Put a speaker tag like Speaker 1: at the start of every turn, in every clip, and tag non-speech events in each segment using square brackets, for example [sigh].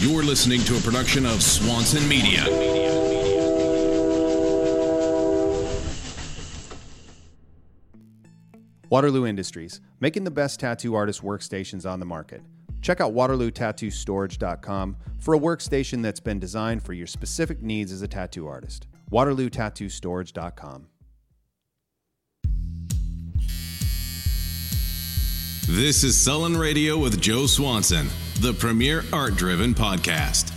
Speaker 1: You're listening to a production of Swanson Media.
Speaker 2: Waterloo Industries, making the best tattoo artist workstations on the market. Check out waterlootattoostorage.com for a workstation that's been designed for your specific needs as a tattoo artist. waterlootattoostorage.com.
Speaker 1: This is Sullen Radio with Joe Swanson, the premier art driven podcast.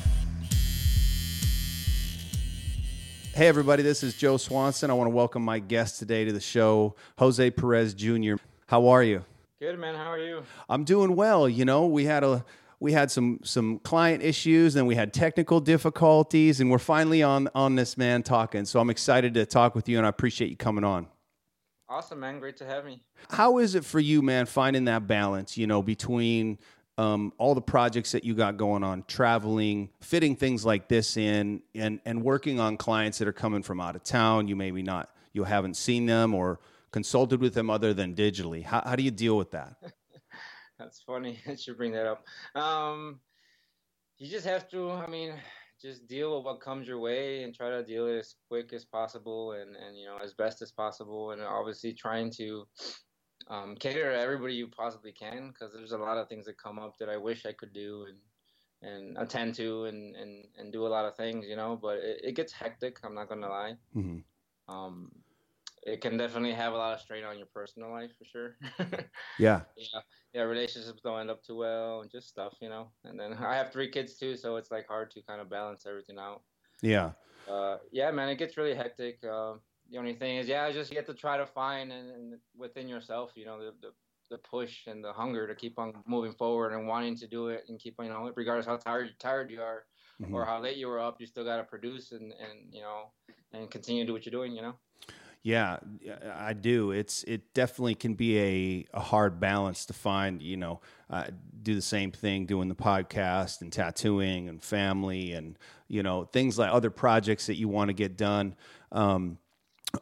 Speaker 2: Hey, everybody, this is Joe Swanson. I want to welcome my guest today to the show, Jose Perez Jr. How are you?
Speaker 3: Good man, how are you?
Speaker 2: I'm doing well. You know, we had a we had some some client issues and we had technical difficulties and we're finally on on this man talking. So I'm excited to talk with you and I appreciate you coming on.
Speaker 3: Awesome, man. Great to have me.
Speaker 2: How is it for you, man, finding that balance, you know, between um, all the projects that you got going on, traveling, fitting things like this in, and and working on clients that are coming from out of town. You maybe not, you haven't seen them or consulted with them other than digitally. How, how do you deal with that? [laughs]
Speaker 3: That's funny [laughs] that you bring that up. Um, you just have to. I mean, just deal with what comes your way and try to deal it as quick as possible and, and you know as best as possible and obviously trying to um, cater to everybody you possibly can because there's a lot of things that come up that I wish I could do and and attend to and, and, and do a lot of things you know but it, it gets hectic I'm not gonna lie mm-hmm. um, it can definitely have a lot of strain on your personal life for sure. [laughs]
Speaker 2: yeah.
Speaker 3: Yeah. Yeah. Relationships don't end up too well and just stuff, you know. And then I have three kids too, so it's like hard to kind of balance everything out.
Speaker 2: Yeah.
Speaker 3: Uh, yeah, man, it gets really hectic. Uh, the only thing is, yeah, just you have to try to find and, and within yourself, you know, the, the the push and the hunger to keep on moving forward and wanting to do it and keep on, you know, regardless how tired tired you are mm-hmm. or how late you were up, you still got to produce and and you know and continue to do what you're doing, you know.
Speaker 2: Yeah, I do. It's it definitely can be a, a hard balance to find. You know, uh, do the same thing, doing the podcast and tattooing and family and you know things like other projects that you want to get done. Um,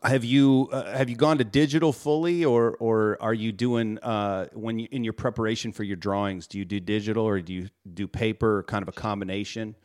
Speaker 2: have you uh, have you gone to digital fully, or or are you doing uh, when you in your preparation for your drawings? Do you do digital or do you do paper, or kind of a combination?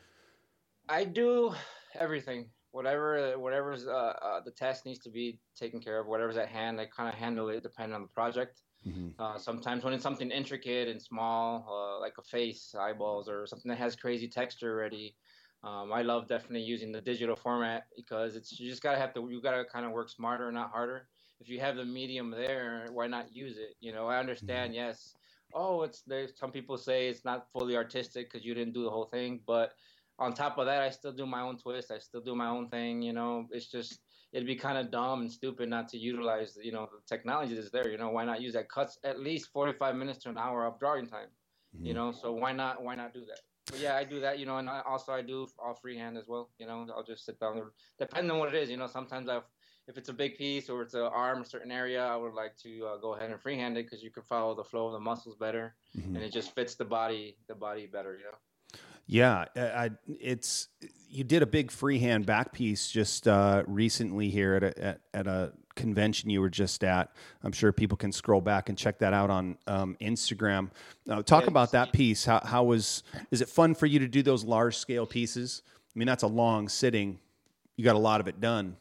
Speaker 3: I do everything whatever whatever's uh, uh, the test needs to be taken care of, whatever's at hand, I kind of handle it depending on the project. Mm-hmm. Uh, sometimes when it's something intricate and small, uh, like a face, eyeballs, or something that has crazy texture already, um, I love definitely using the digital format because it's you just gotta have to you gotta kind of work smarter, not harder. If you have the medium there, why not use it? You know, I understand. Mm-hmm. Yes, oh, it's there's some people say it's not fully artistic because you didn't do the whole thing, but on top of that, I still do my own twist. I still do my own thing. You know, it's just it'd be kind of dumb and stupid not to utilize you know the technology that's there. You know, why not use that? Cuts at least 45 minutes to an hour of drawing time. Mm-hmm. You know, so why not why not do that? But yeah, I do that. You know, and I, also I do all freehand as well. You know, I'll just sit down. Depending on what it is, you know, sometimes I if it's a big piece or it's an arm, a certain area, I would like to uh, go ahead and freehand it because you can follow the flow of the muscles better, mm-hmm. and it just fits the body, the body better, you know.
Speaker 2: Yeah, I, it's you did a big freehand back piece just uh, recently here at a, at, at, a convention you were just at. I'm sure people can scroll back and check that out on um, Instagram. Uh, talk about that piece. How, how was is it fun for you to do those large scale pieces? I mean, that's a long sitting. You got a lot of it done.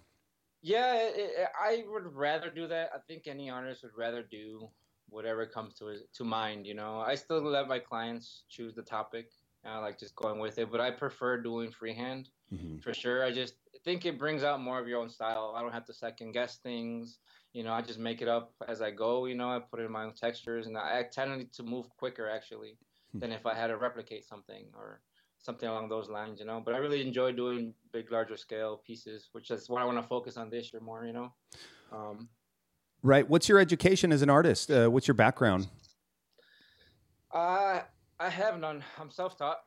Speaker 3: Yeah, it, it, I would rather do that. I think any artist would rather do whatever comes to to mind. You know, I still let my clients choose the topic I like just going with it. But I prefer doing freehand mm-hmm. for sure. I just think it brings out more of your own style. I don't have to second guess things. You know, I just make it up as I go. You know, I put in my own textures, and I tend to move quicker actually mm-hmm. than if I had to replicate something or something along those lines. You know, but I really enjoy doing big, larger scale pieces, which is what I want to focus on this year more. You know. Um,
Speaker 2: right. What's your education as an artist? Uh, what's your background?
Speaker 3: Uh, I have none. I'm self-taught.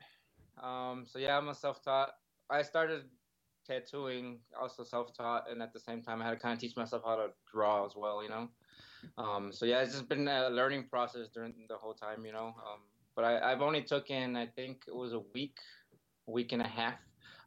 Speaker 3: Um, so yeah, I'm a self-taught. I started tattooing, also self-taught, and at the same time, I had to kind of teach myself how to draw as well. You know. Um, so yeah, it's just been a learning process during the whole time. You know. Um, but I, have only taken, I think it was a week, week and a half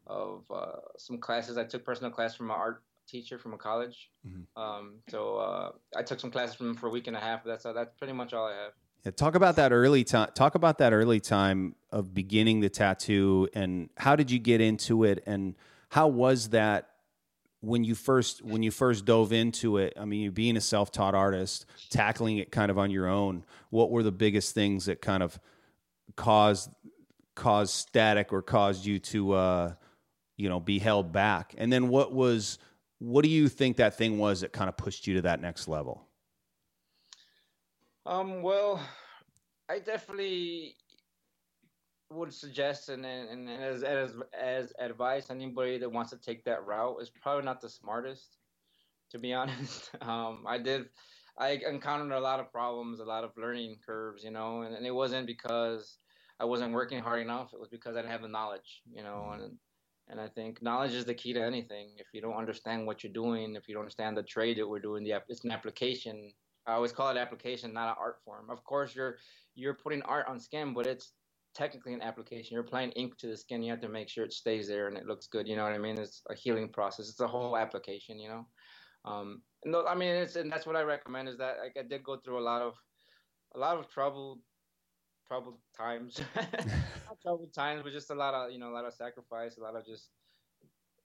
Speaker 3: of uh, some classes. I took personal class from an art teacher from a college. Mm-hmm. Um, so uh, I took some classes from him for a week and a half. That's uh, that's pretty much all I have.
Speaker 2: Yeah, talk about that early time. Talk about that early time of beginning the tattoo, and how did you get into it, and how was that when you first when you first dove into it? I mean, you being a self taught artist, tackling it kind of on your own. What were the biggest things that kind of caused caused static or caused you to uh, you know be held back? And then what was what do you think that thing was that kind of pushed you to that next level?
Speaker 3: Um, well, I definitely would suggest and, and, and as, as as advice anybody that wants to take that route is probably not the smartest to be [laughs] honest. Um, i did i encountered a lot of problems a lot of learning curves you know and, and, it wasn't because i wasn't working hard enough. It was because i didn't have the knowledge you know and and i think knowledge is the key to anything. If you don't understand what you're doing if you don't understand the trade that we're doing the it's an application. I always call it application, not an art form. Of course, you're you're putting art on skin, but it's technically an application. You're applying ink to the skin. You have to make sure it stays there and it looks good. You know what I mean? It's a healing process. It's a whole application. You know. Um, no, I mean, it's and that's what I recommend is that like, I did go through a lot of a lot of trouble troubled times [laughs] troubled times but just a lot of you know a lot of sacrifice a lot of just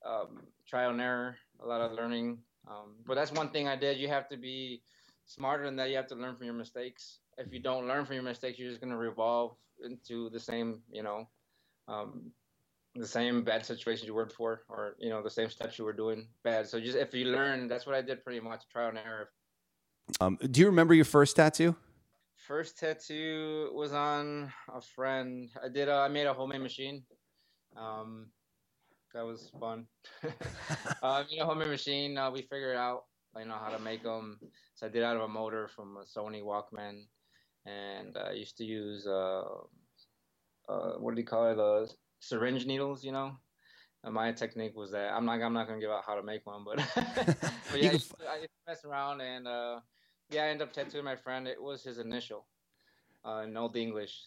Speaker 3: um, trial and error a lot of learning um, but that's one thing i did you have to be smarter than that, you have to learn from your mistakes. If you don't learn from your mistakes, you're just going to revolve into the same, you know, um, the same bad situations you were before, or you know, the same steps you were doing bad. So just if you learn, that's what I did pretty much, trial and error.
Speaker 2: Um, do you remember your first tattoo?
Speaker 3: First tattoo was on a friend. I did. A, I made a homemade machine. Um, that was fun. [laughs] uh, you know, homemade machine. Uh, we figured out I know how to make them. So I did out of a motor from a Sony Walkman, and I used to use uh, uh, what do you call it? Uh, syringe needles, you know. And my technique was that I'm not I'm not gonna give out how to make one, but, [laughs] but yeah, I used, to, I used, to, mess around and uh, yeah, I ended up tattooing my friend. It was his initial uh, in Old English.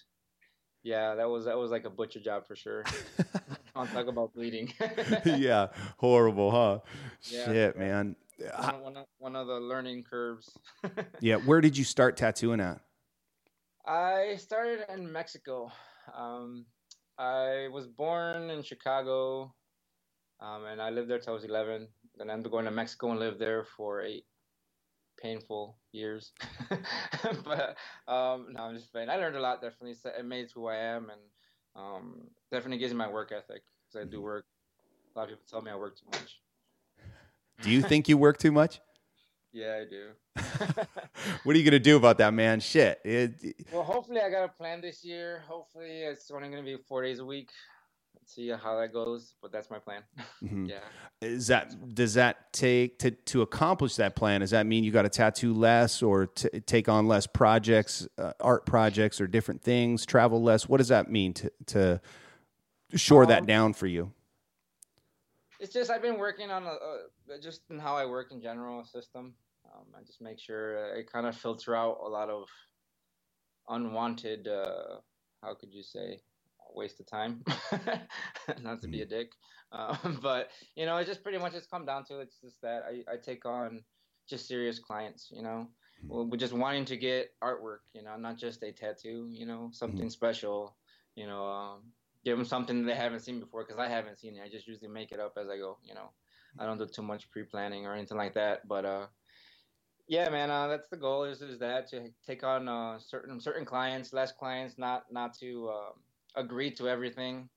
Speaker 3: Yeah, that was that was like a butcher job for sure. [laughs] I'll talk about bleeding. [laughs]
Speaker 2: yeah, horrible, huh? Yeah, Shit, man
Speaker 3: one, one, one of the learning curves. [laughs]
Speaker 2: yeah, where did you start tattooing at?
Speaker 3: I started in Mexico. Um, I was born in Chicago, um, and I lived there till I was 11. Then I ended up going to Mexico and lived there for eight painful years. [laughs] but um, no, I'm just playing. I learned a lot. Definitely, it made who I am, and um, definitely gives me my work ethic because I do mm-hmm. work. A lot of people tell me I work too much.
Speaker 2: Do you think you work too much? [laughs]
Speaker 3: Yeah, I do. [laughs]
Speaker 2: what are you gonna do about that, man? Shit. It,
Speaker 3: well, hopefully, I got a plan this year. Hopefully, it's only gonna be four days a week. Let's see how that goes, but that's my plan. [laughs] Mm-hmm. yeah.
Speaker 2: Is that does that take to to accomplish that plan? Does that mean you got to tattoo less, or t- take on less projects, uh, art projects, or different things? Travel less. What does that mean to to shore um, that down for you?
Speaker 3: It's just I've been working on a, a just in how I work in general system. Um, I just make sure I kind of filter out a lot of unwanted. Uh, how could you say? Waste of time. [laughs] Not to be a mm-hmm. dick, um, [laughs] but you know, it just pretty much it's come down to it's just that I, I take on just serious clients. You know, mm-hmm. we're just wanting to get artwork. You know, not just a tattoo. You know, something mm-hmm. special. You know, um, give them something they haven't seen before because I haven't seen it. I just usually make it up as I go. You know, I don't do too much pre-planning or anything like that. But uh, yeah, man, uh, that's the goal. Is is that to take on uh, certain certain clients, less clients, not not to uh, agree to everything.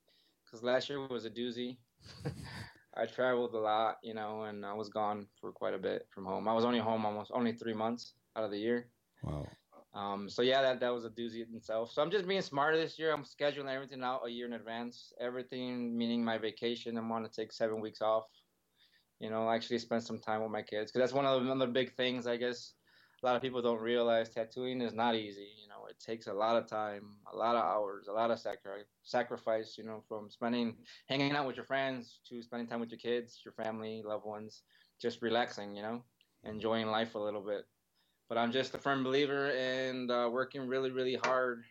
Speaker 3: Because last year was a doozy. [laughs] I traveled a lot, you know, and I was gone for quite a bit from home. I was only home almost only three months out of the year.
Speaker 2: Wow.
Speaker 3: Um, so yeah, that, that was a doozy in itself. So I'm just being smarter this year. I'm scheduling everything out a year in advance. Everything, meaning my vacation. I'm going to take seven weeks off. You know, actually spend some time with my kids because that's one of the, one of the big things. I guess a lot of people don't realize tattooing is not easy. You know, it takes a lot of time, a lot of hours, a lot of sacri- sacrifice. You know, from spending hanging out with your friends to spending time with your kids, your family, loved ones, just relaxing. You know, enjoying life a little bit but I'm just a firm believer in uh, working really, really hard.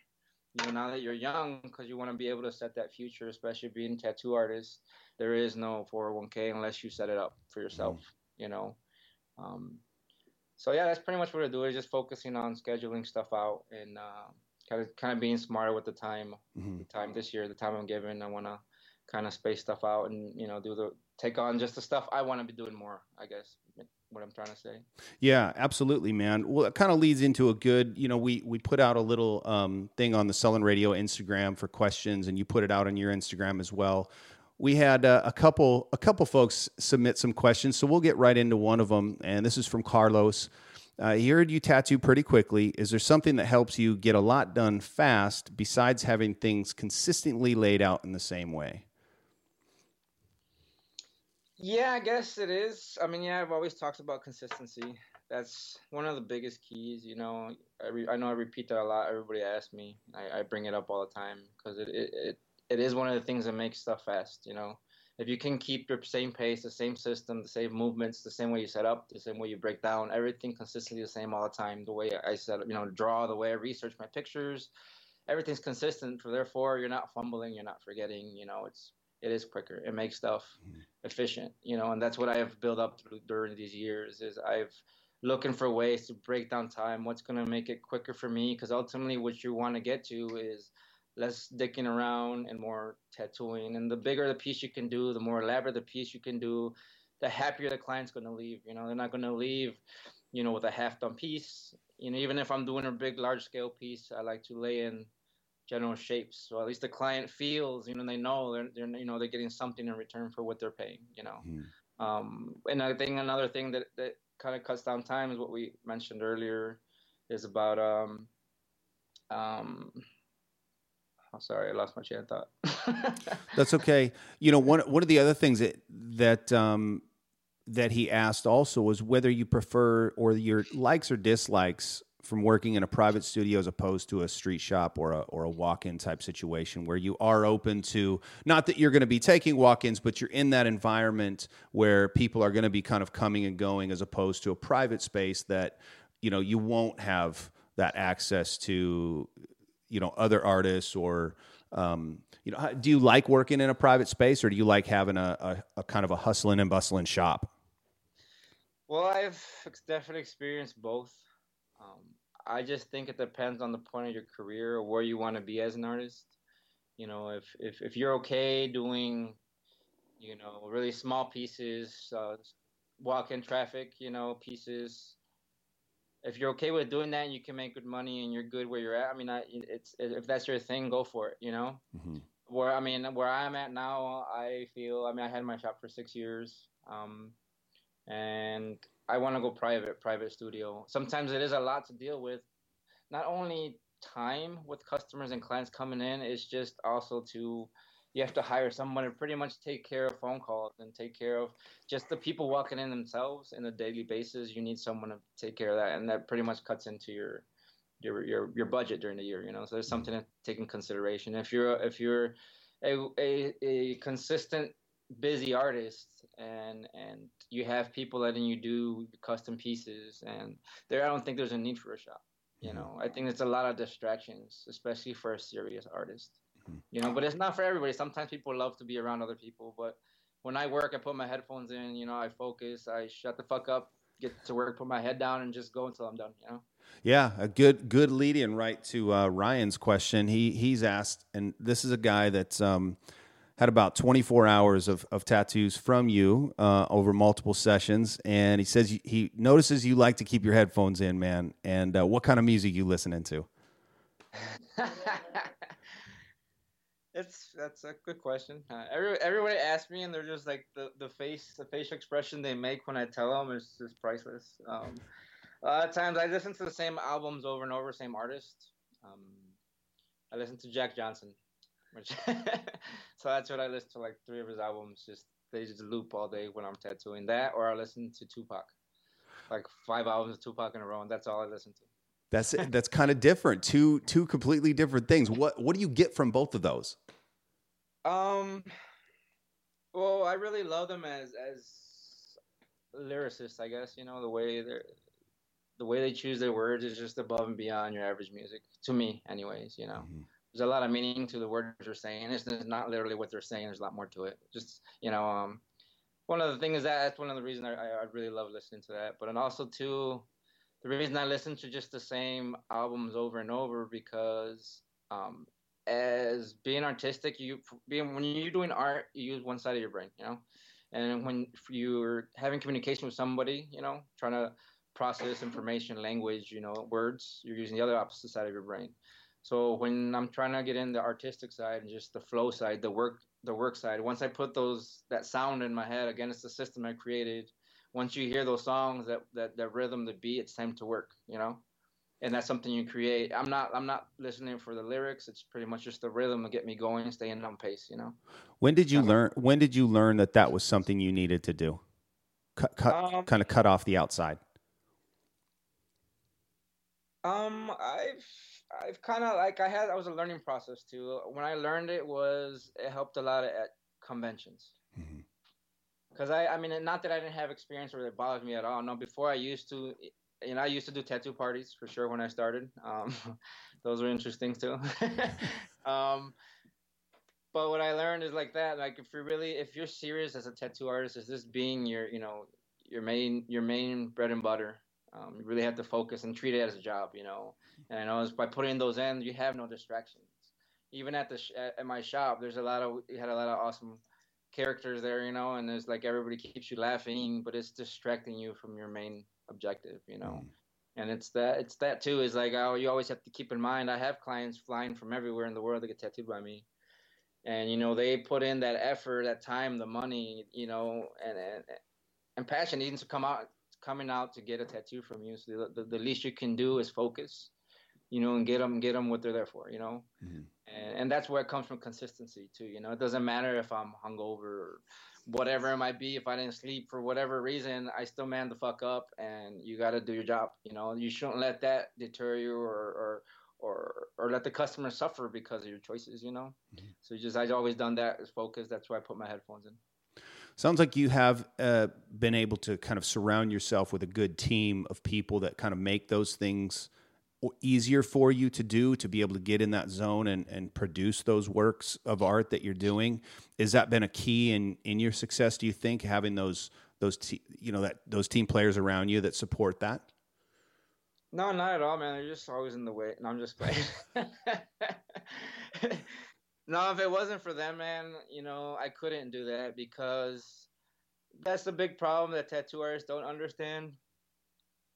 Speaker 3: You know, now that you're young, because you want to be able to set that future, especially being a tattoo artist. There is no 401k unless you set it up for yourself. Mm. You know, um, so yeah, that's pretty much what I do. Is just focusing on scheduling stuff out and kind of kind of being smarter with the time. Mm-hmm. The time this year, the time I'm given, I want to kind of space stuff out and you know do the take on just the stuff I want to be doing more. I guess what I'm trying to say.
Speaker 2: Yeah, absolutely, man. Well, it kind of leads into a good, you know, we we put out a little um, thing on the Sullen Radio Instagram for questions, and you put it out on your Instagram as well. We had uh, a couple a couple folks submit some questions, so we'll get right into one of them. And this is from Carlos. Uh, he heard you tattoo pretty quickly. Is there something that helps you get a lot done fast besides having things consistently laid out in the same way?
Speaker 3: Yeah, I guess it is. I mean, yeah, I've always talked about consistency. That's one of the biggest keys. You know, I, re- I know I repeat that a lot. Everybody asks me. I, I bring it up all the time because it, it, it, it is one of the things that makes stuff fast. You know, if you can keep your same pace, the same system, the same movements, the same way you set up, the same way you break down, everything consistently the same all the time. The way I set up, you know, draw, the way I research my pictures, everything's consistent. Therefore, you're not fumbling, you're not forgetting. You know, it's it is quicker. It makes stuff mm-hmm. efficient, you know, and that's what I have built up through, during these years. Is I've looking for ways to break down time. What's going to make it quicker for me? Because ultimately, what you want to get to is less dicking around and more tattooing. And the bigger the piece you can do, the more elaborate the piece you can do, the happier the client's going to leave. You know, they're not going to leave, you know, with a half done piece. You know, even if I'm doing a big, large scale piece, I like to lay in general shapes. So at least the client feels, you know, they know they're, they're you know they're getting something in return for what they're paying. You know, mm-hmm. um, and I think another thing that that kind of cuts down time is what we mentioned earlier, is about um, um, oh, sorry, I lost my chain of thought. [laughs]
Speaker 2: That's okay. You know, one one of the other things that that um, that he asked also was whether you prefer or your likes or dislikes from working in a private studio as opposed to a street shop or a or a walk-in type situation where you are open to not that you're going to be taking walk-ins but you're in that environment where people are going to be kind of coming and going as opposed to a private space that you know you won't have that access to you know other artists or um, you know do you like working in a private space or do you like having a, a, a kind of a hustling and bustling shop?
Speaker 3: Well i've definitely experienced both um, I just think it depends on the point of your career or where you want to be as an artist. You know, if if if you're okay doing, you know, really small pieces, uh, walk-in traffic, you know, pieces. If you're okay with doing that, and you can make good money, and you're good where you're at. I mean, I, it's if that's your thing, go for it. You know. Mm-hmm. Where I mean, where I'm at now, I feel. I mean, I had my shop for six years, um, and I want to go private, private studio. Sometimes it is a lot to deal with. Not only time with customers and clients coming in, it's just also to you have to hire someone to pretty much take care of phone calls and take care of just the people walking in themselves in a daily basis. You need someone to take care of that, and that pretty much cuts into your your your, your budget during the year. You know, so there's something to take in consideration. If you're if you're a, a, a consistent busy artist and and you have people letting you do custom pieces and there i don't think there's a need for a shop you mm-hmm. know i think it's a lot of distractions especially for a serious artist mm-hmm. you know but it's not for everybody sometimes people love to be around other people but when i work i put my headphones in you know i focus i shut the fuck up get to work put my head down and just go until i'm done you know
Speaker 2: yeah, a good good lead in right to uh, Ryan's question. He he's asked, and this is a guy that's um, had about 24 hours of, of tattoos from you uh, over multiple sessions. And he says he notices you like to keep your headphones in, man. And uh, what kind of music you listening to? [laughs]
Speaker 3: it's that's a good question. Uh, every, everybody asks me, and they're just like the, the face, the facial expression they make when I tell them is just priceless. Um, a lot of times I listen to the same albums over and over, same artist. Um, I listen to Jack Johnson which [laughs] so that's what I listen to like three of his albums. Just they just loop all day when I'm tattooing that, or I listen to Tupac, like five albums of Tupac in a row, and that's all I listen to.
Speaker 2: That's [laughs] that's kind of different. Two two completely different things. What what do you get from both of those?
Speaker 3: Um, well, I really love them as as lyricists. I guess you know the way they're the way they choose their words is just above and beyond your average music to me, anyways. You know. Mm-hmm there's a lot of meaning to the words they're saying. It's not literally what they're saying. There's a lot more to it. Just you know, um, one of the things that that's one of the reasons I, I really love listening to that. But and also too, the reason I listen to just the same albums over and over because um, as being artistic, you being when you're doing art, you use one side of your brain, you know, and when you're having communication with somebody, you know, trying to process information, language, you know, words, you're using the other opposite side of your brain. So when I'm trying to get in the artistic side and just the flow side, the work, the work side, once I put those that sound in my head against the system I created, once you hear those songs, that that that rhythm, the beat, it's time to work, you know and that's something you create. I'm not I'm not listening for the lyrics. It's pretty much just the rhythm to get me going, staying on pace. You know.
Speaker 2: When did you uh-huh. learn? When did you learn that that was something you needed to do? Cut, cut, um, kind of cut off the outside.
Speaker 3: Um, I've I've kind of like I had I was a learning process too. When I learned it was it helped a lot at conventions. Because mm-hmm. I I mean not that I didn't have experience or it bothered me at all. No, before I used to you know, I used to do tattoo parties for sure when I started. Um, [laughs] those were interesting too. [laughs] um, but what I learned is like that. Like if you're really, if you're serious as a tattoo artist, is this being your, you know, your main, your main bread and butter? Um, you really have to focus and treat it as a job, you know. And I know it's by putting those in, you have no distractions. Even at the sh- at my shop, there's a lot of we had a lot of awesome characters there, you know, and there's like everybody keeps you laughing, but it's distracting you from your main objective, you know. Mm. And it's that it's that too is like oh you always have to keep in mind I have clients flying from everywhere in the world to get tattooed by me. And you know, they put in that effort, that time, the money, you know, and and, and passion needs to come out coming out to get a tattoo from you. So the, the, the, least you can do is focus, you know, and get them get them what they're there for, you know. Mm-hmm. And, and that's where it comes from consistency too. You know, it doesn't matter if I'm hungover or whatever it might be. If I didn't sleep for whatever reason, I still man the fuck up, and you got to do your job. You know, you shouldn't let that deter you or or or, or let the customer suffer because of your choices. You know, mm-hmm. so just I've always done that is focus. That's why I put my headphones in.
Speaker 2: Sounds like you have uh, been able to kind of surround yourself with a good team of people that kind of make those things easier for you to do to be able to get in that zone and, and produce those works of art that you're doing. Has that been a key in in your success do you think having those those te- you know that those team players around you that support that?
Speaker 3: No not at all man. They're just always in the way no i'm just playing [laughs] no if it wasn't for them man you know i couldn't do that because that's the big problem that tattoo artists don't understand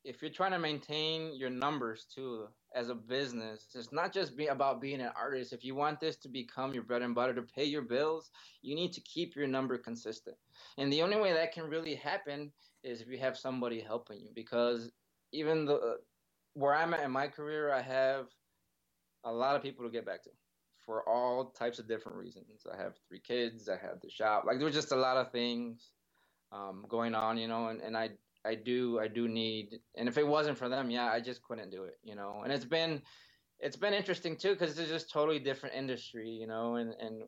Speaker 3: if you're trying to maintain your numbers too as a business, it's not just be about being an artist. If you want this to become your bread and butter to pay your bills, you need to keep your number consistent. And the only way that can really happen is if you have somebody helping you. Because even the where I'm at in my career, I have a lot of people to get back to for all types of different reasons. I have three kids. I have the shop. Like there was just a lot of things um, going on, you know, and, and I I do I do need and if it wasn't for them, yeah, I just couldn't do it, you know. And it's been it's been interesting too because it's just totally different industry, you know, and and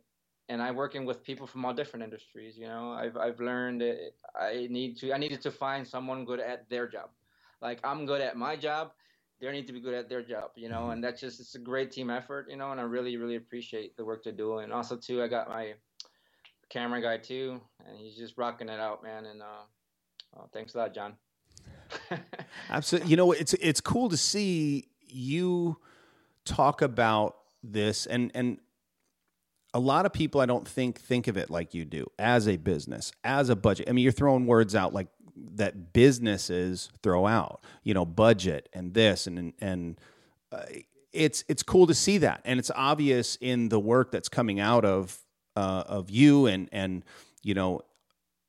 Speaker 3: and I'm working with people from all different industries, you know. I've I've learned I need to I needed to find someone good at their job. Like I'm good at my job, they need to be good at their job, you know, mm-hmm. and that's just it's a great team effort, you know, and I really really appreciate the work they're doing. And also too, I got my camera guy too, and he's just rocking it out, man, and uh Oh, thanks a lot, John. [laughs]
Speaker 2: Absolutely. You know, it's it's cool to see you talk about this and and a lot of people I don't think think of it like you do as a business, as a budget. I mean, you're throwing words out like that businesses throw out, you know, budget and this and and uh, it's it's cool to see that, and it's obvious in the work that's coming out of uh, of you and and you know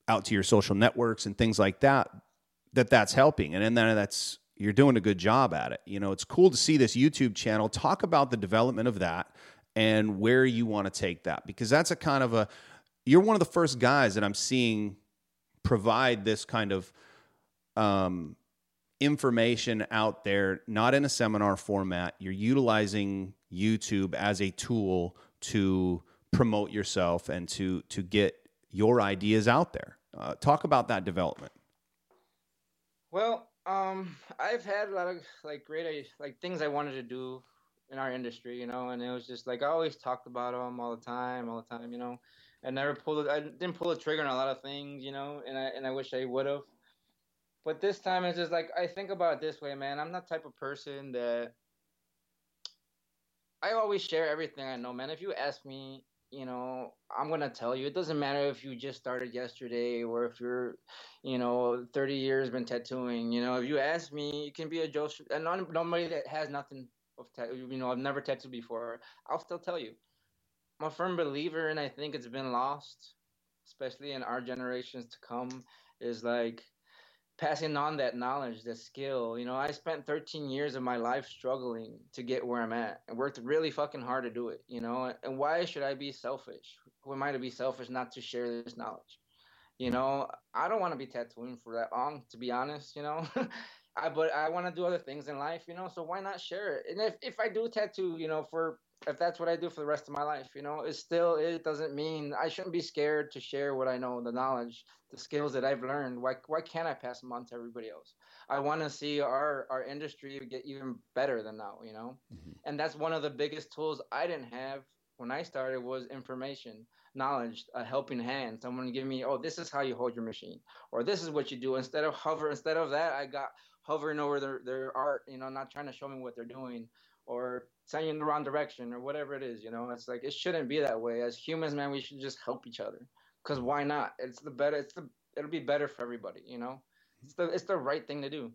Speaker 2: out to your social networks and things like that that that's helping. And then that's you're doing a good job at it. You know it's cool to see this youtube channel. Talk about the development of that and where you want to take that because that's a kind of a you're one of the first guys that i'm seeing provide this kind of um, information out there not in a seminar format you're utilizing youtube as a tool to promote yourself and to to get your ideas out there uh, talk about that development.
Speaker 3: Well, um, I've had a lot of like great like things I wanted to do in our industry, you know, and it was just like I always talked about them all the time, all the time, you know. I never pulled. I didn't pull the trigger on a lot of things, you know, and I and I wish I would have. But this time it's just like I think about it this way, man. I'm not type of person that I always share everything I know, man. If you ask me, you know, I'm gonna tell you. It doesn't matter if you just started yesterday or if you're, you know, 30 years been tattooing. You know, if you ask me, you can be a Joe and nobody that has nothing of tattoo. You know, I've never tattooed before. I'll still tell you. I'm a firm believer, and I think it's been lost, especially in our generations to come. Is like passing on that knowledge, that skill. You know, I spent 13 years of my life struggling to get where I'm at and worked really fucking hard to do it, you know? And why should I be selfish? Who am I to be selfish not to share this knowledge? You know, I don't want to be tattooing for that long, to be honest, you know? [laughs] I, but I want to do other things in life, you know, so why not share it? And if, if I do tattoo, you know, for if that's what I do for the rest of my life, you know, it still it doesn't mean I shouldn't be scared to share what I know, the knowledge, the skills that I've learned. Why why can't I pass them on to everybody else? I want to see our our industry get even better than now, you know, mm-hmm. and that's one of the biggest tools I didn't have when I started was information, knowledge, a helping hand. Someone give me, oh, this is how you hold your machine, or this is what you do. Instead of hover, instead of that, I got hovering over their their art, you know, not trying to show me what they're doing or send you in the wrong direction or whatever it is. You know, it's like it shouldn't be that way. As humans, man, we should just help each other. Cause why not? It's the better. It's the it'll be better for everybody. You know, it's the it's the right thing to do.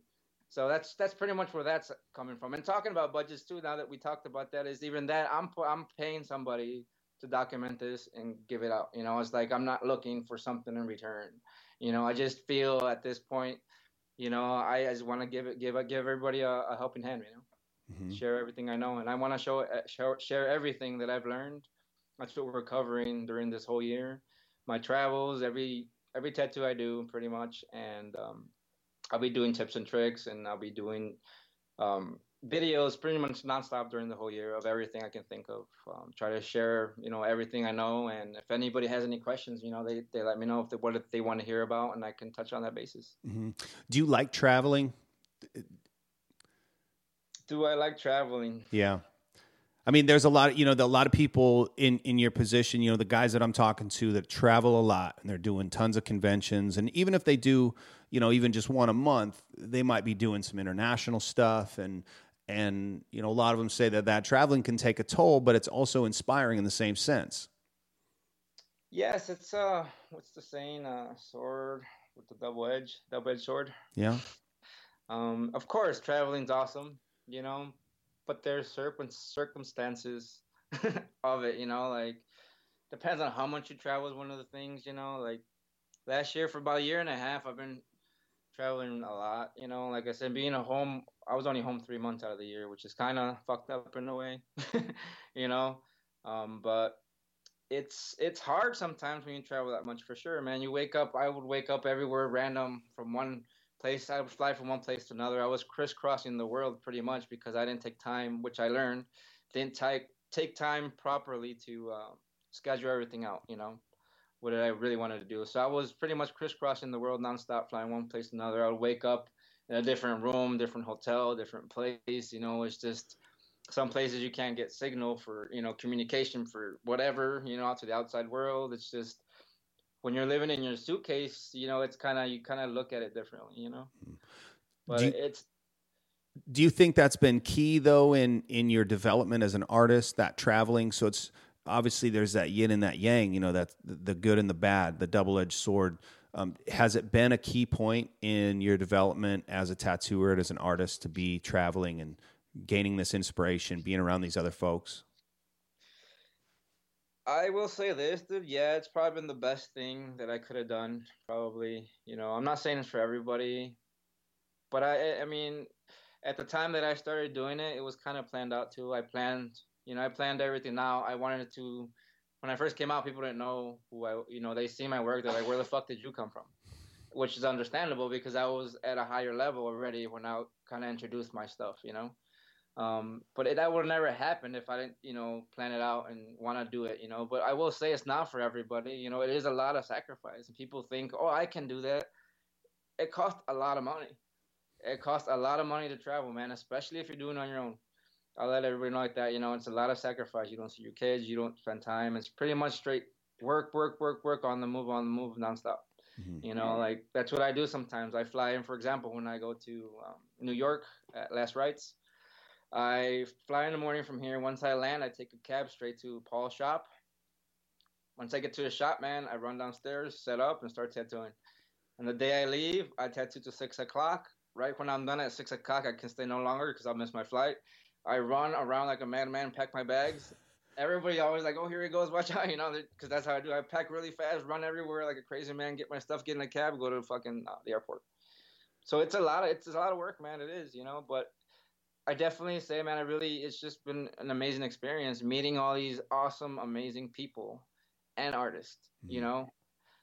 Speaker 3: So that's that's pretty much where that's coming from. And talking about budgets too. Now that we talked about that, is even that I'm I'm paying somebody to document this and give it out. You know, it's like I'm not looking for something in return. You know, I just feel at this point, you know, I just want to give it give give everybody a, a helping hand. You know mm-hmm. share everything I know, and I want to show, uh, show share everything that I've learned. That's what we're covering during this whole year. My travels, every every tattoo I do, pretty much, and um, I'll be doing tips and tricks, and I'll be doing um, videos pretty much nonstop during the whole year of everything I can think of. Um, try to share, you know, everything I know, and if anybody has any questions, you know, they, they let me know if they, what they want to hear about, and I can touch on that basis.
Speaker 2: Mm-hmm. Do you like traveling?
Speaker 3: Do I like traveling?
Speaker 2: Yeah. I mean, there's a lot of, you know, a lot of people in, in your position, you know, the guys that I'm talking to that travel a lot and they're doing tons of conventions. And even if they do, you know, even just one a month, they might be doing some international stuff. And, and, you know, a lot of them say that that traveling can take a toll, but it's also inspiring in the same sense.
Speaker 3: Yes. It's, uh, what's the saying? Uh, sword with the double edge, double edged sword.
Speaker 2: Yeah.
Speaker 3: Um, of course, traveling's awesome you know, but there's certain circumstances [laughs] of it, you know, like depends on how much you travel is one of the things, you know, like last year for about a year and a half I've been traveling a lot, you know, like I said, being a home I was only home three months out of the year, which is kinda fucked up in a way. [laughs] you know. Um, but it's it's hard sometimes when you travel that much for sure, man. You wake up I would wake up everywhere random from one place. I would fly from one place to another. I was crisscrossing the world pretty much because I didn't take time, which I learned, didn't take take time properly to uh, schedule everything out. You know, what did I really wanted to do? So I was pretty much crisscrossing the world nonstop, flying one place to another. I would wake up in a different room, different hotel, different place. You know, it's just some places you can't get signal for you know communication for whatever you know out to the outside world. It's just when you're living in your suitcase, you know, it's kind of you kind of look at it differently, you know. Hmm. But you, it's.
Speaker 2: Do you think that's been key though in in your development as an artist? That traveling, so it's obviously there's that yin and that yang. You know, that the good and the bad, the double edged sword. Um, has it been a key point in your development as a tattooer and as an artist to be traveling and gaining this inspiration, being around these other folks?
Speaker 3: I will say this, dude. Yeah, it's probably been the best thing that I could have done. Probably, you know, I'm not saying it's for everybody, but I, I mean, at the time that I started doing it, it was kind of planned out too. I planned, you know, I planned everything out. I wanted to. When I first came out, people didn't know who I, you know, they see my work. They're like, "Where the fuck did you come from?" Which is understandable because I was at a higher level already when I kind of introduced my stuff, you know. Um, but it, that would never happen if I didn't, you know, plan it out and want to do it, you know. But I will say it's not for everybody. You know, it is a lot of sacrifice, and people think, oh, I can do that. It costs a lot of money. It costs a lot of money to travel, man, especially if you're doing it on your own. I'll let everybody know like that. You know, it's a lot of sacrifice. You don't see your kids. You don't spend time. It's pretty much straight work, work, work, work on the move, on the move, nonstop. Mm-hmm. You know, like that's what I do sometimes. I fly in, for example, when I go to um, New York at Last Rites. I fly in the morning from here. Once I land, I take a cab straight to Paul's shop. Once I get to the shop, man, I run downstairs, set up, and start tattooing. And the day I leave, I tattoo to six o'clock. Right when I'm done at six o'clock, I can stay no longer because I'll miss my flight. I run around like a madman, pack my bags. Everybody always like, oh, here he goes, watch out, [laughs] you know, because that's how I do. I pack really fast, run everywhere like a crazy man, get my stuff, get in a cab, go to the fucking uh, the airport. So it's a lot of it's a lot of work, man. It is, you know, but I definitely say, man, I really it's just been an amazing experience meeting all these awesome, amazing people and artists. Mm-hmm. You know,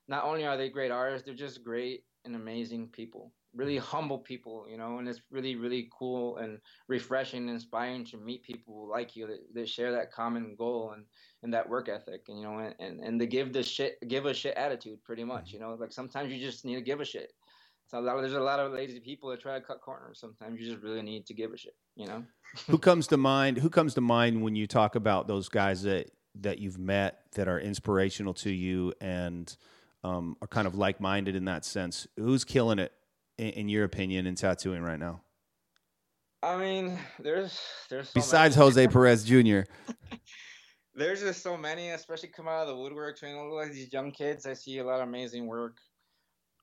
Speaker 3: not only are they great artists, they're just great and amazing people really humble people, you know, and it's really, really cool and refreshing and inspiring to meet people like you that, that share that common goal and, and that work ethic and, you know, and, and, and to give the shit, give a shit attitude pretty much, mm-hmm. you know, like sometimes you just need to give a shit. So a lot of, there's a lot of lazy people that try to cut corners. Sometimes you just really need to give a shit, you know?
Speaker 2: who comes to mind, who comes to mind when you talk about those guys that, that you've met that are inspirational to you and, um, are kind of like-minded in that sense. Who's killing it in, in your opinion, in tattooing right now?
Speaker 3: I mean, there's there's so
Speaker 2: besides many. Jose Perez Jr. [laughs]
Speaker 3: there's just so many, especially come out of the woodwork. Know, like these young kids, I see a lot of amazing work.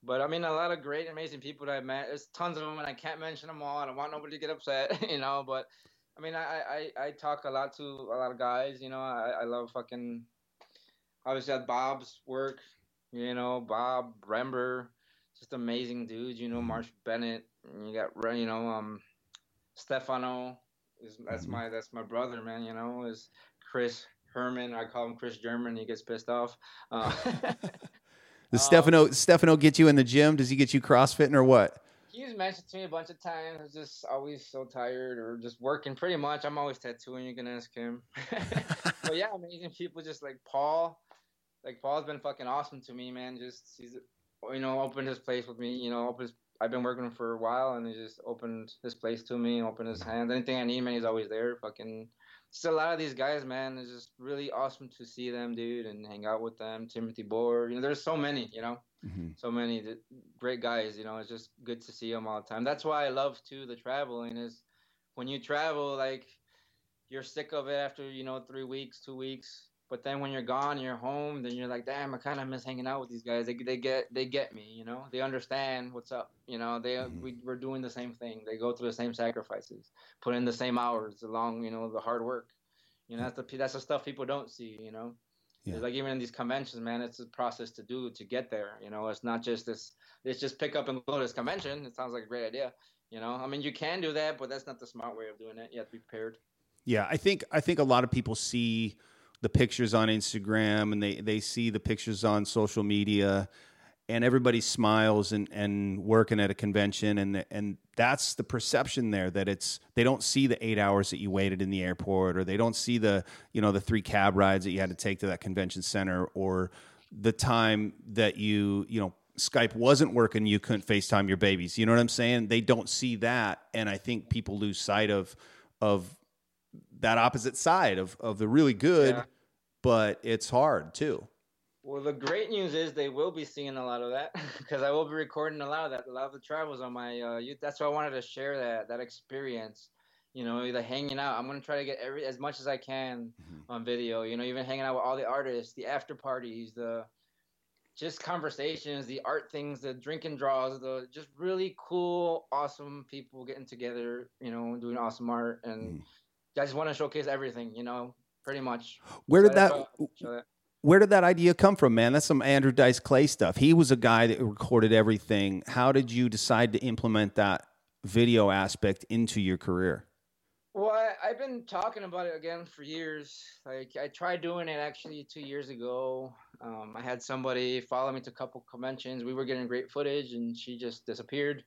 Speaker 3: But I mean, a lot of great, amazing people that I've met. There's tons of them, and I can't mention them all. I don't want nobody to get upset, [laughs] you know. But I mean, I, I, I talk a lot to a lot of guys. You know, I, I love fucking obviously Bob's work. You know, Bob Rember, just amazing dudes. You know, mm-hmm. Marsh Bennett. you got you know um, Stefano. Is that's mm-hmm. my that's my brother, man. You know, is Chris Herman. I call him Chris German. He gets pissed off. Uh, [laughs] [laughs]
Speaker 2: Does um, Stefano Stefano get you in the gym? Does he get you CrossFitting or what?
Speaker 3: He's mentioned to me a bunch of times. Just always so tired or just working. Pretty much, I'm always tattooing. You can ask him. [laughs] but yeah, amazing people. Just like Paul. Like Paul's been fucking awesome to me, man. Just he's you know, opened his place with me. You know, opened his, I've been working for a while, and he just opened his place to me, opened his hands. Anything I need, man, he's always there. Fucking, just a lot of these guys, man. It's just really awesome to see them, dude, and hang out with them. Timothy Boor, you know, there's so many, you know, mm-hmm. so many great guys. You know, it's just good to see them all the time. That's why I love too the traveling is when you travel, like you're sick of it after you know three weeks, two weeks but then when you're gone, you're home, then you're like, damn, I kind of miss hanging out with these guys. They, they get they get me, you know. They understand what's up, you know. They mm-hmm. we, we're doing the same thing. They go through the same sacrifices, put in the same hours, along you know the hard work. You know that's the that's the stuff people don't see, you know. Yeah. Like even in these conventions, man, it's a process to do to get there. You know, it's not just this. It's just pick up and go to this convention. It sounds like a great idea. You know, I mean, you can do that, but that's not the smart way of doing it. You have to be prepared.
Speaker 2: Yeah, I think I think a lot of people see the pictures on Instagram and they, they see the pictures on social media and everybody smiles and, and working at a convention and and that's the perception there that it's they don't see the eight hours that you waited in the airport or they don't see the you know the three cab rides that you had to take to that convention center or the time that you you know Skype wasn't working you couldn't FaceTime your babies. You know what I'm saying? They don't see that. And I think people lose sight of of that opposite side of, of the really good, yeah. but it's hard too.
Speaker 3: Well, the great news is they will be seeing a lot of that [laughs] because I will be recording a lot of that. A lot of the travels on my uh, you, that's why I wanted to share that that experience. You know, the hanging out. I'm gonna try to get every as much as I can mm-hmm. on video. You know, even hanging out with all the artists, the after parties, the just conversations, the art things, the drinking draws, the just really cool, awesome people getting together. You know, doing awesome art and. Mm I just want to showcase everything, you know, pretty much.
Speaker 2: Where did that, that, Where did that idea come from, man? That's some Andrew Dice Clay stuff. He was a guy that recorded everything. How did you decide to implement that video aspect into your career?
Speaker 3: Well, I, have been talking about it again for years. Like I tried doing it actually two years ago. Um, I had somebody follow me to a couple conventions. We were getting great footage, and she just disappeared.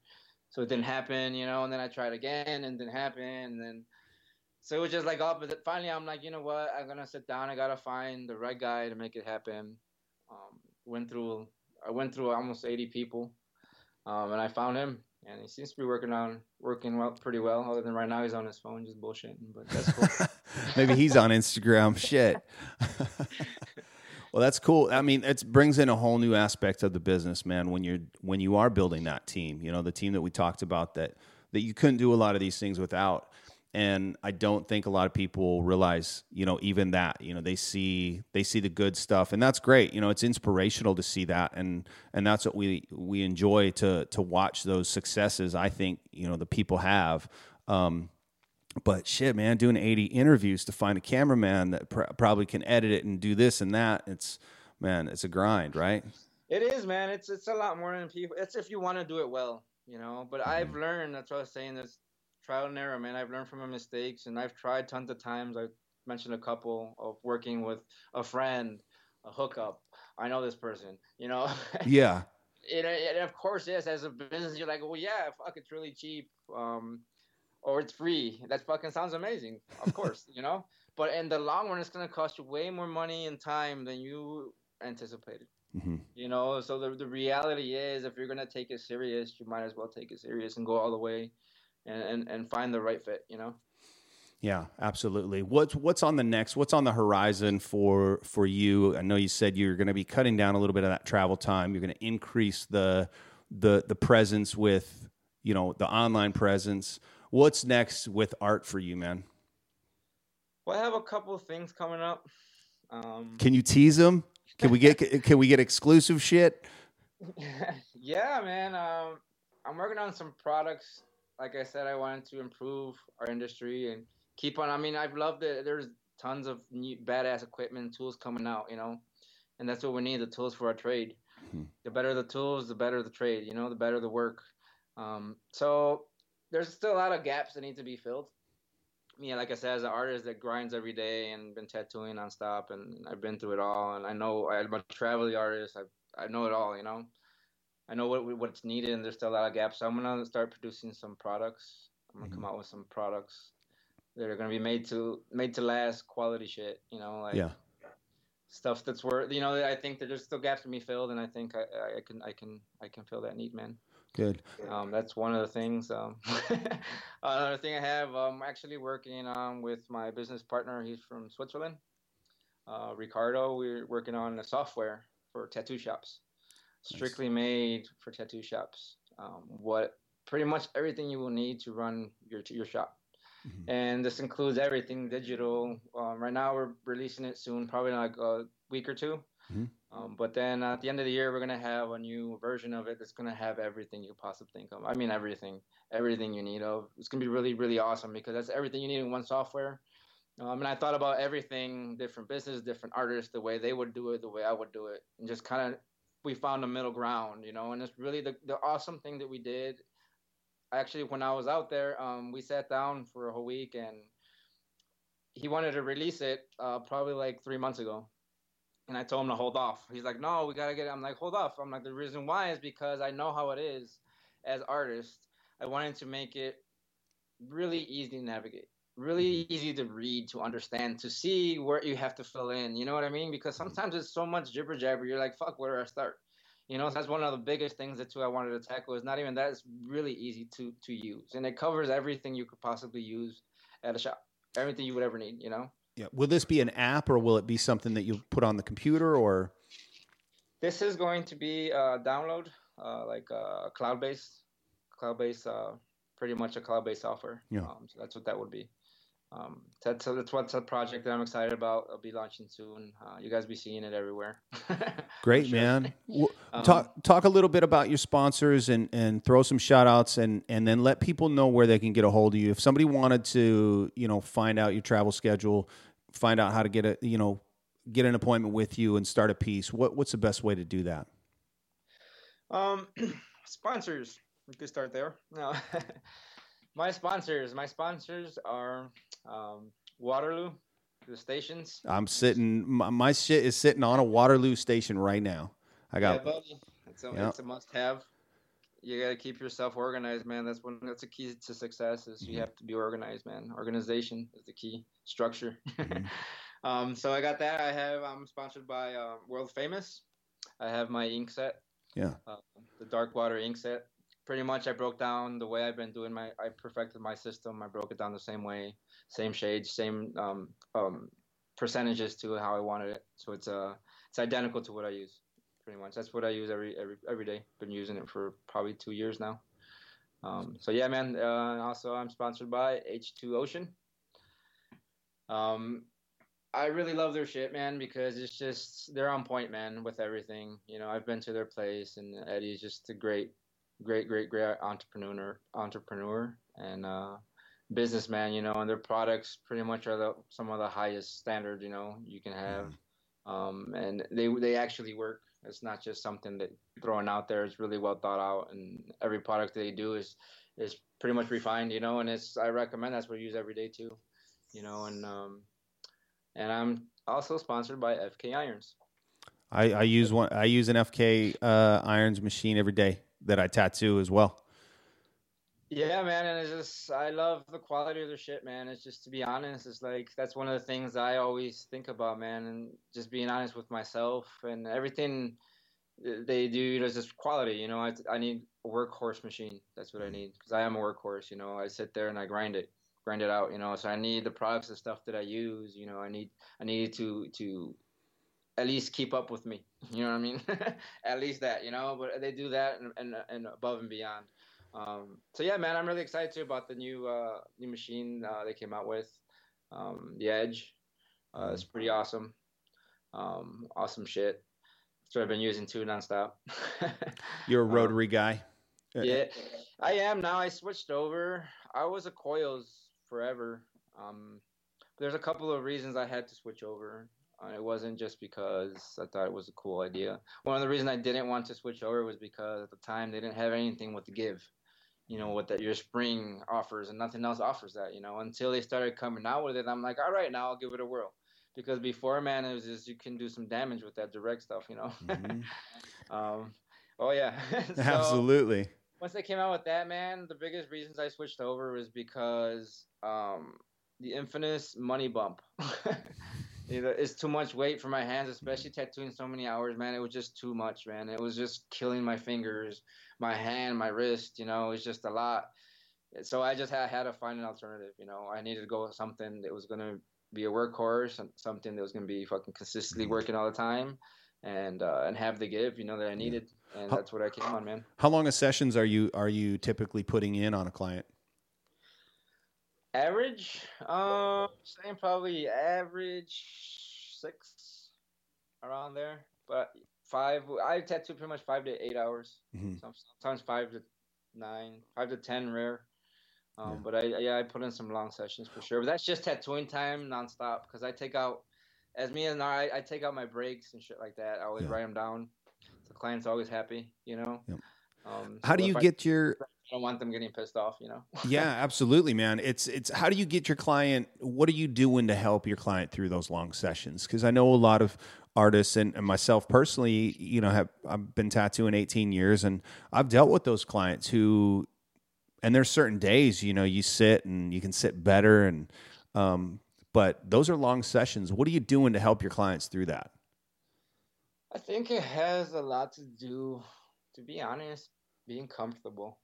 Speaker 3: So it didn't happen, you know. And then I tried again, and didn't happen. And then so it was just like opposite. Finally, I'm like, you know what? I'm gonna sit down. I gotta find the right guy to make it happen. Um, went through, I went through almost 80 people, um, and I found him, and he seems to be working on working well, pretty well. Other than right now, he's on his phone just bullshitting, but that's cool. [laughs]
Speaker 2: Maybe he's on Instagram. Shit. [laughs] Well, that's cool. I mean, it brings in a whole new aspect of the business, man. When you're when you are building that team, you know, the team that we talked about that that you couldn't do a lot of these things without. And I don't think a lot of people realize, you know, even that, you know, they see they see the good stuff, and that's great. You know, it's inspirational to see that, and and that's what we we enjoy to to watch those successes. I think you know the people have. Um, but shit, man, doing 80 interviews to find a cameraman that pr- probably can edit it and do this and that. It's, man, it's a grind, right?
Speaker 3: It is, man. It's it's a lot more than people. It's if you want to do it well, you know. But mm-hmm. I've learned. That's what I was saying. This trial and error, man. I've learned from my mistakes, and I've tried tons of times. I mentioned a couple of working with a friend, a hookup. I know this person, you know. [laughs]
Speaker 2: Yeah.
Speaker 3: it, it, of course, yes. As a business, you're like, well, yeah, fuck, it's really cheap. Um, or it's free. That fucking sounds amazing. Of [laughs] course, you know. But in the long run, it's gonna cost you way more money and time than you anticipated. Mm-hmm. You know, so the the reality is, if you're gonna take it serious, you might as well take it serious and go all the way, and and, and find the right fit. You know.
Speaker 2: Yeah, absolutely. What's what's on the next? What's on the horizon for for you? I know you said you're going to be cutting down a little bit of that travel time. You're going to increase the the the presence with you know the online presence what's next with art for you, man?
Speaker 3: Well, I have a couple of things coming up. Um,
Speaker 2: can you tease them? Can we get [laughs] can we get exclusive shit? [laughs]
Speaker 3: yeah, man. Um, I'm working on some products. Like I said, I wanted to improve our industry and keep on. I mean, I've loved it. There's tons of new badass equipment tools coming out, you know, and that's what we need—the tools for our trade. Mm-hmm. The better the tools, the better the trade. You know, the better the work. Um, so there's still a lot of gaps that need to be filled. Yeah, like I said, as an artist that grinds every day and been tattooing nonstop, and I've been through it all, and I know I'm a traveling artist. I I know it all, you know. I know what what's needed, and there's still a lot of gaps. So I'm gonna start producing some products. I'm gonna mm-hmm. come out with some products that are gonna be made to made to last, quality shit. You know, like
Speaker 2: yeah.
Speaker 3: stuff that's worth. You know, I think that there's still gaps to be filled, and I think I, I can I can I can fill that need, man.
Speaker 2: Good.
Speaker 3: Um, that's one of the things. Um, [laughs] another thing I have, I'm actually working um, with my business partner. He's from Switzerland. Uh, Ricardo, we're working on a software for tattoo shops, strictly nice. made for tattoo shops. Um, what pretty much everything you will need to run your your shop. Mm-hmm. And this includes everything digital. Um, right now, we're releasing it soon, probably in like a week or 2 mm-hmm. Um, but then at the end of the year, we're gonna have a new version of it that's gonna have everything you possibly think of. I mean, everything, everything you need of. It's gonna be really, really awesome because that's everything you need in one software. Um, and I thought about everything, different business, different artists, the way they would do it, the way I would do it, and just kind of we found a middle ground, you know. And it's really the the awesome thing that we did. Actually, when I was out there, um, we sat down for a whole week and he wanted to release it uh, probably like three months ago and I told him to hold off. He's like, no, we gotta get. It. I'm like, hold off. I'm like, the reason why is because I know how it is as artists. I wanted to make it really easy to navigate, really easy to read, to understand, to see where you have to fill in. You know what I mean? Because sometimes it's so much jibber jabber. You're like, fuck, where do I start? You know, that's one of the biggest things that too I wanted to tackle. Is not even that. It's really easy to to use, and it covers everything you could possibly use at a shop, everything you would ever need. You know.
Speaker 2: Yeah. Will this be an app or will it be something that you put on the computer or?
Speaker 3: This is going to be a download, uh, like a cloud-based, cloud-based, uh, pretty much a cloud-based software.
Speaker 2: Yeah.
Speaker 3: Um, so that's what that would be. Um, that's that's what's a project that I'm excited about. I'll be launching soon. Uh, you guys be seeing it everywhere. [laughs]
Speaker 2: Great, sure. man. um, talk talk a little bit about your sponsors and and throw some shout outs and and then let people know where they can get a hold of you. If somebody wanted to, you know, find out your travel schedule, find out how to get a, you know, get an appointment with you and start a piece. What what's the best way to do that?
Speaker 3: Um, [clears throat] sponsors. We could start there. No. [laughs] my sponsors, my sponsors are um, Waterloo, the stations.
Speaker 2: I'm sitting. My, my, shit is sitting on a Waterloo station right now. I got.
Speaker 3: Yeah, buddy. It's a, yep. it's a must-have. You got to keep yourself organized, man. That's one. That's a key to success. Is mm-hmm. you have to be organized, man. Organization is the key. Structure. Mm-hmm. [laughs] um, so I got that. I have. I'm sponsored by uh, World Famous. I have my ink set.
Speaker 2: Yeah.
Speaker 3: Uh, the dark water ink set pretty much I broke down the way I've been doing my I perfected my system. I broke it down the same way, same shades, same um, um, percentages to how I wanted it. So it's uh it's identical to what I use, pretty much. That's what I use every every every day. Been using it for probably two years now. Um, so yeah, man. Uh, also, I'm sponsored by H2 Ocean. Um, I really love their shit, man, because it's just they're on point, man, with everything. You know, I've been to their place, and Eddie's just a great, great, great, great entrepreneur, entrepreneur, and uh, businessman. You know, and their products pretty much are the, some of the highest standard. You know, you can have, mm-hmm. um, and they they actually work. It's not just something that thrown out there. It's really well thought out, and every product they do is is pretty much refined. You know, and it's I recommend that's what I use every day too. You know, and um, and I'm also sponsored by FK Irons.
Speaker 2: I, I use one. I use an FK uh, irons machine every day that I tattoo as well.
Speaker 3: Yeah, man, and it's just I love the quality of the shit, man. It's just to be honest, it's like that's one of the things I always think about, man, and just being honest with myself and everything they do you is just quality. You know, I I need a workhorse machine. That's what I mm-hmm. need because I am a workhorse. You know, I sit there and I grind it grind it out, you know. So I need the products and stuff that I use, you know. I need I need to to at least keep up with me. [laughs] You know what I mean? [laughs] at least that, you know. But they do that and and, and above and beyond. Um, so yeah, man, I'm really excited too about the new uh, new machine uh, they came out with, um, the Edge. Uh, it's pretty awesome. Um, awesome shit. That's what I've been using too nonstop. [laughs]
Speaker 2: You're a um, rotary guy.
Speaker 3: Yeah, I am now. I switched over. I was a coils forever. Um, there's a couple of reasons I had to switch over. Uh, it wasn't just because I thought it was a cool idea. One of the reasons I didn't want to switch over was because at the time they didn't have anything with the give, you know, what that your spring offers and nothing else offers that, you know, until they started coming out with it. I'm like, all right, now I'll give it a whirl. Because before, man, it was just you can do some damage with that direct stuff, you know. Mm-hmm. [laughs] um, oh yeah, [laughs]
Speaker 2: so, absolutely
Speaker 3: once they came out with that, man, the biggest reasons I switched over was because um, the infamous money bump. [laughs] it's too much weight for my hands, especially tattooing so many hours, man. It was just too much, man. It was just killing my fingers, my hand, my wrist. You know, it's just a lot. So I just had, had to find an alternative. You know, I needed to go with something that was gonna be a workhorse, something that was gonna be fucking consistently working all the time, and uh, and have the give, you know, that I needed and how, that's what I came on, man.
Speaker 2: How long of sessions are you are you typically putting in on a client?
Speaker 3: Average, um, saying probably average six around there, but five. I tattoo pretty much five to eight hours. Mm-hmm. Sometimes five to nine, five to ten, rare. Um, yeah. But I yeah I put in some long sessions for sure. But that's just tattooing time nonstop because I take out as me and I, I take out my breaks and shit like that. I always yeah. write them down the client's always happy, you know. Yep.
Speaker 2: Um, how do you get I, your?
Speaker 3: I don't want them getting pissed off, you know. [laughs]
Speaker 2: yeah, absolutely, man. It's it's how do you get your client? What are you doing to help your client through those long sessions? Because I know a lot of artists and, and, myself personally, you know, have I've been tattooing 18 years, and I've dealt with those clients who, and there's certain days, you know, you sit and you can sit better, and um, but those are long sessions. What are you doing to help your clients through that?
Speaker 3: I think it has a lot to do, to be honest, being comfortable.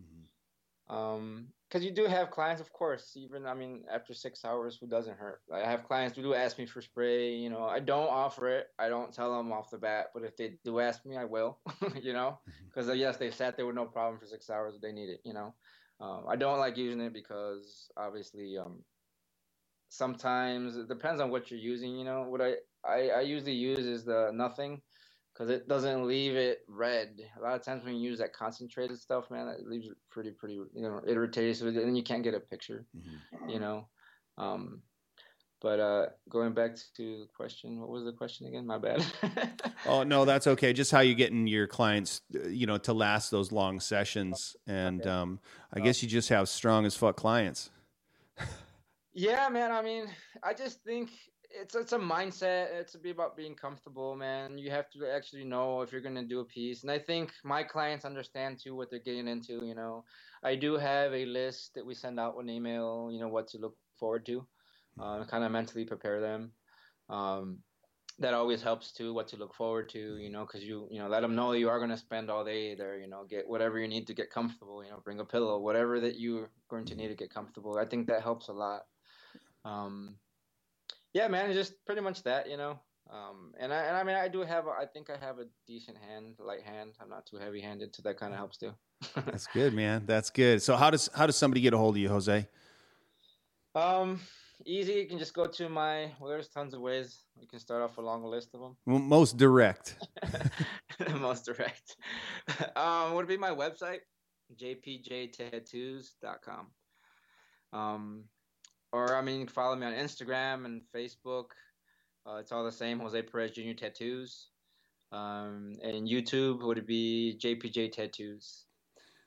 Speaker 3: Mm-hmm. Um, because you do have clients, of course. Even I mean, after six hours, who doesn't hurt? I have clients who do ask me for spray. You know, I don't offer it. I don't tell them off the bat. But if they do ask me, I will. [laughs] you know, because mm-hmm. uh, yes, they sat there with no problem for six hours. They need it, you know. Um, I don't like using it because obviously, um, sometimes it depends on what you're using. You know, what I I, I usually use is the nothing because it doesn't leave it red. A lot of times when you use that concentrated stuff, man, it leaves it pretty, pretty, you know, irritated. So then you can't get a picture, mm-hmm. you know. Um, but uh, going back to the question, what was the question again? My bad. [laughs]
Speaker 2: oh no, that's okay. Just how you getting your clients, uh, you know, to last those long sessions, and okay. um, I guess you just have strong as fuck clients. [laughs]
Speaker 3: yeah, man. I mean, I just think it's it's a mindset. It's about being comfortable, man. You have to actually know if you're gonna do a piece, and I think my clients understand too what they're getting into. You know, I do have a list that we send out an email. You know what to look forward to, uh, kind of mentally prepare them. Um, that always helps too. What to look forward to, you know, because you you know let them know you are gonna spend all day there. You know, get whatever you need to get comfortable. You know, bring a pillow, whatever that you're going to need to get comfortable. I think that helps a lot. Um, yeah, man, just pretty much that, you know. Um, and I and I mean I do have a, I think I have a decent hand, light hand. I'm not too heavy handed, so that kind of helps too. [laughs]
Speaker 2: That's good, man. That's good. So how does how does somebody get a hold of you, Jose?
Speaker 3: Um, easy. You can just go to my. Well, there's tons of ways. You can start off a long list of them.
Speaker 2: Well, most direct. [laughs]
Speaker 3: most direct. [laughs] Um, would be my website, jpjtattoos.com. Um, or I mean, you can follow me on Instagram and Facebook. Uh, it's all the same, Jose Perez Jr. Tattoos. Um, and YouTube would be JPJ Tattoos.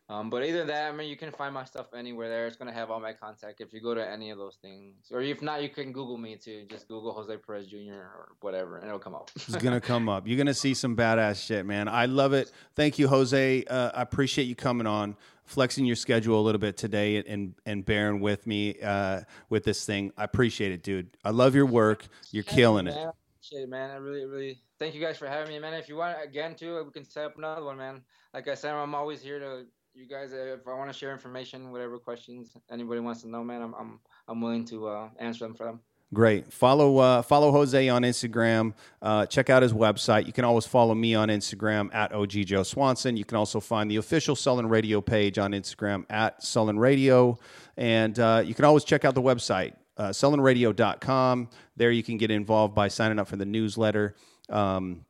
Speaker 3: Um, but either that, I mean, you can find my stuff anywhere there. It's gonna have all my contact if you go to any of those things, or if not, you can Google me too. Just Google Jose Perez Jr. or whatever, and it'll come up.
Speaker 2: it's gonna [laughs] come up. You're gonna see some badass shit, man. I love it. Thank you, Jose. Uh, I appreciate you coming on, flexing your schedule a little bit today, and and bearing with me uh, with this thing. I appreciate it, dude. I love your work. You're killing it.
Speaker 3: Man, appreciate it, man. I really, really thank you guys for having me, man. If you want again too, we can set up another one, man. Like I said, I'm always here to you guys, uh, if I want to share information, whatever questions anybody wants to know, man, I'm I'm I'm willing to uh, answer them for them.
Speaker 2: Great. Follow uh, follow Jose on Instagram. Uh, check out his website. You can always follow me on Instagram at OG Joe Swanson. You can also find the official Sullen Radio page on Instagram at Sullen Radio, and uh, you can always check out the website uh, sullenradio.com. There you can get involved by signing up for the newsletter. Um,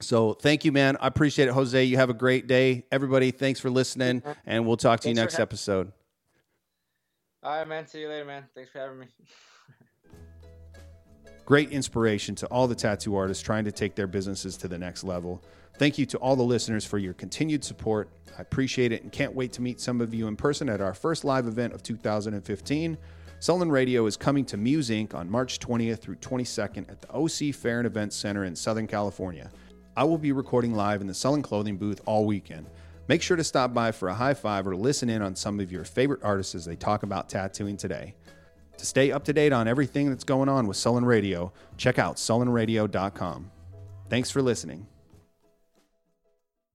Speaker 2: so thank you, man. I appreciate it, Jose. You have a great day. Everybody, thanks for listening, and we'll talk to thanks you next episode.
Speaker 3: All right, man. See you later, man. Thanks for having me. [laughs]
Speaker 2: great inspiration to all the tattoo artists trying to take their businesses to the next level. Thank you to all the listeners for your continued support. I appreciate it and can't wait to meet some of you in person at our first live event of 2015. Sullen Radio is coming to Musink on March 20th through 22nd at the OC Fair and Events Center in Southern California. I will be recording live in the Sullen Clothing booth all weekend. Make sure to stop by for a high five or listen in on some of your favorite artists as they talk about tattooing today. To stay up to date on everything that's going on with Sullen Radio, check out sullenradio.com. Thanks for listening.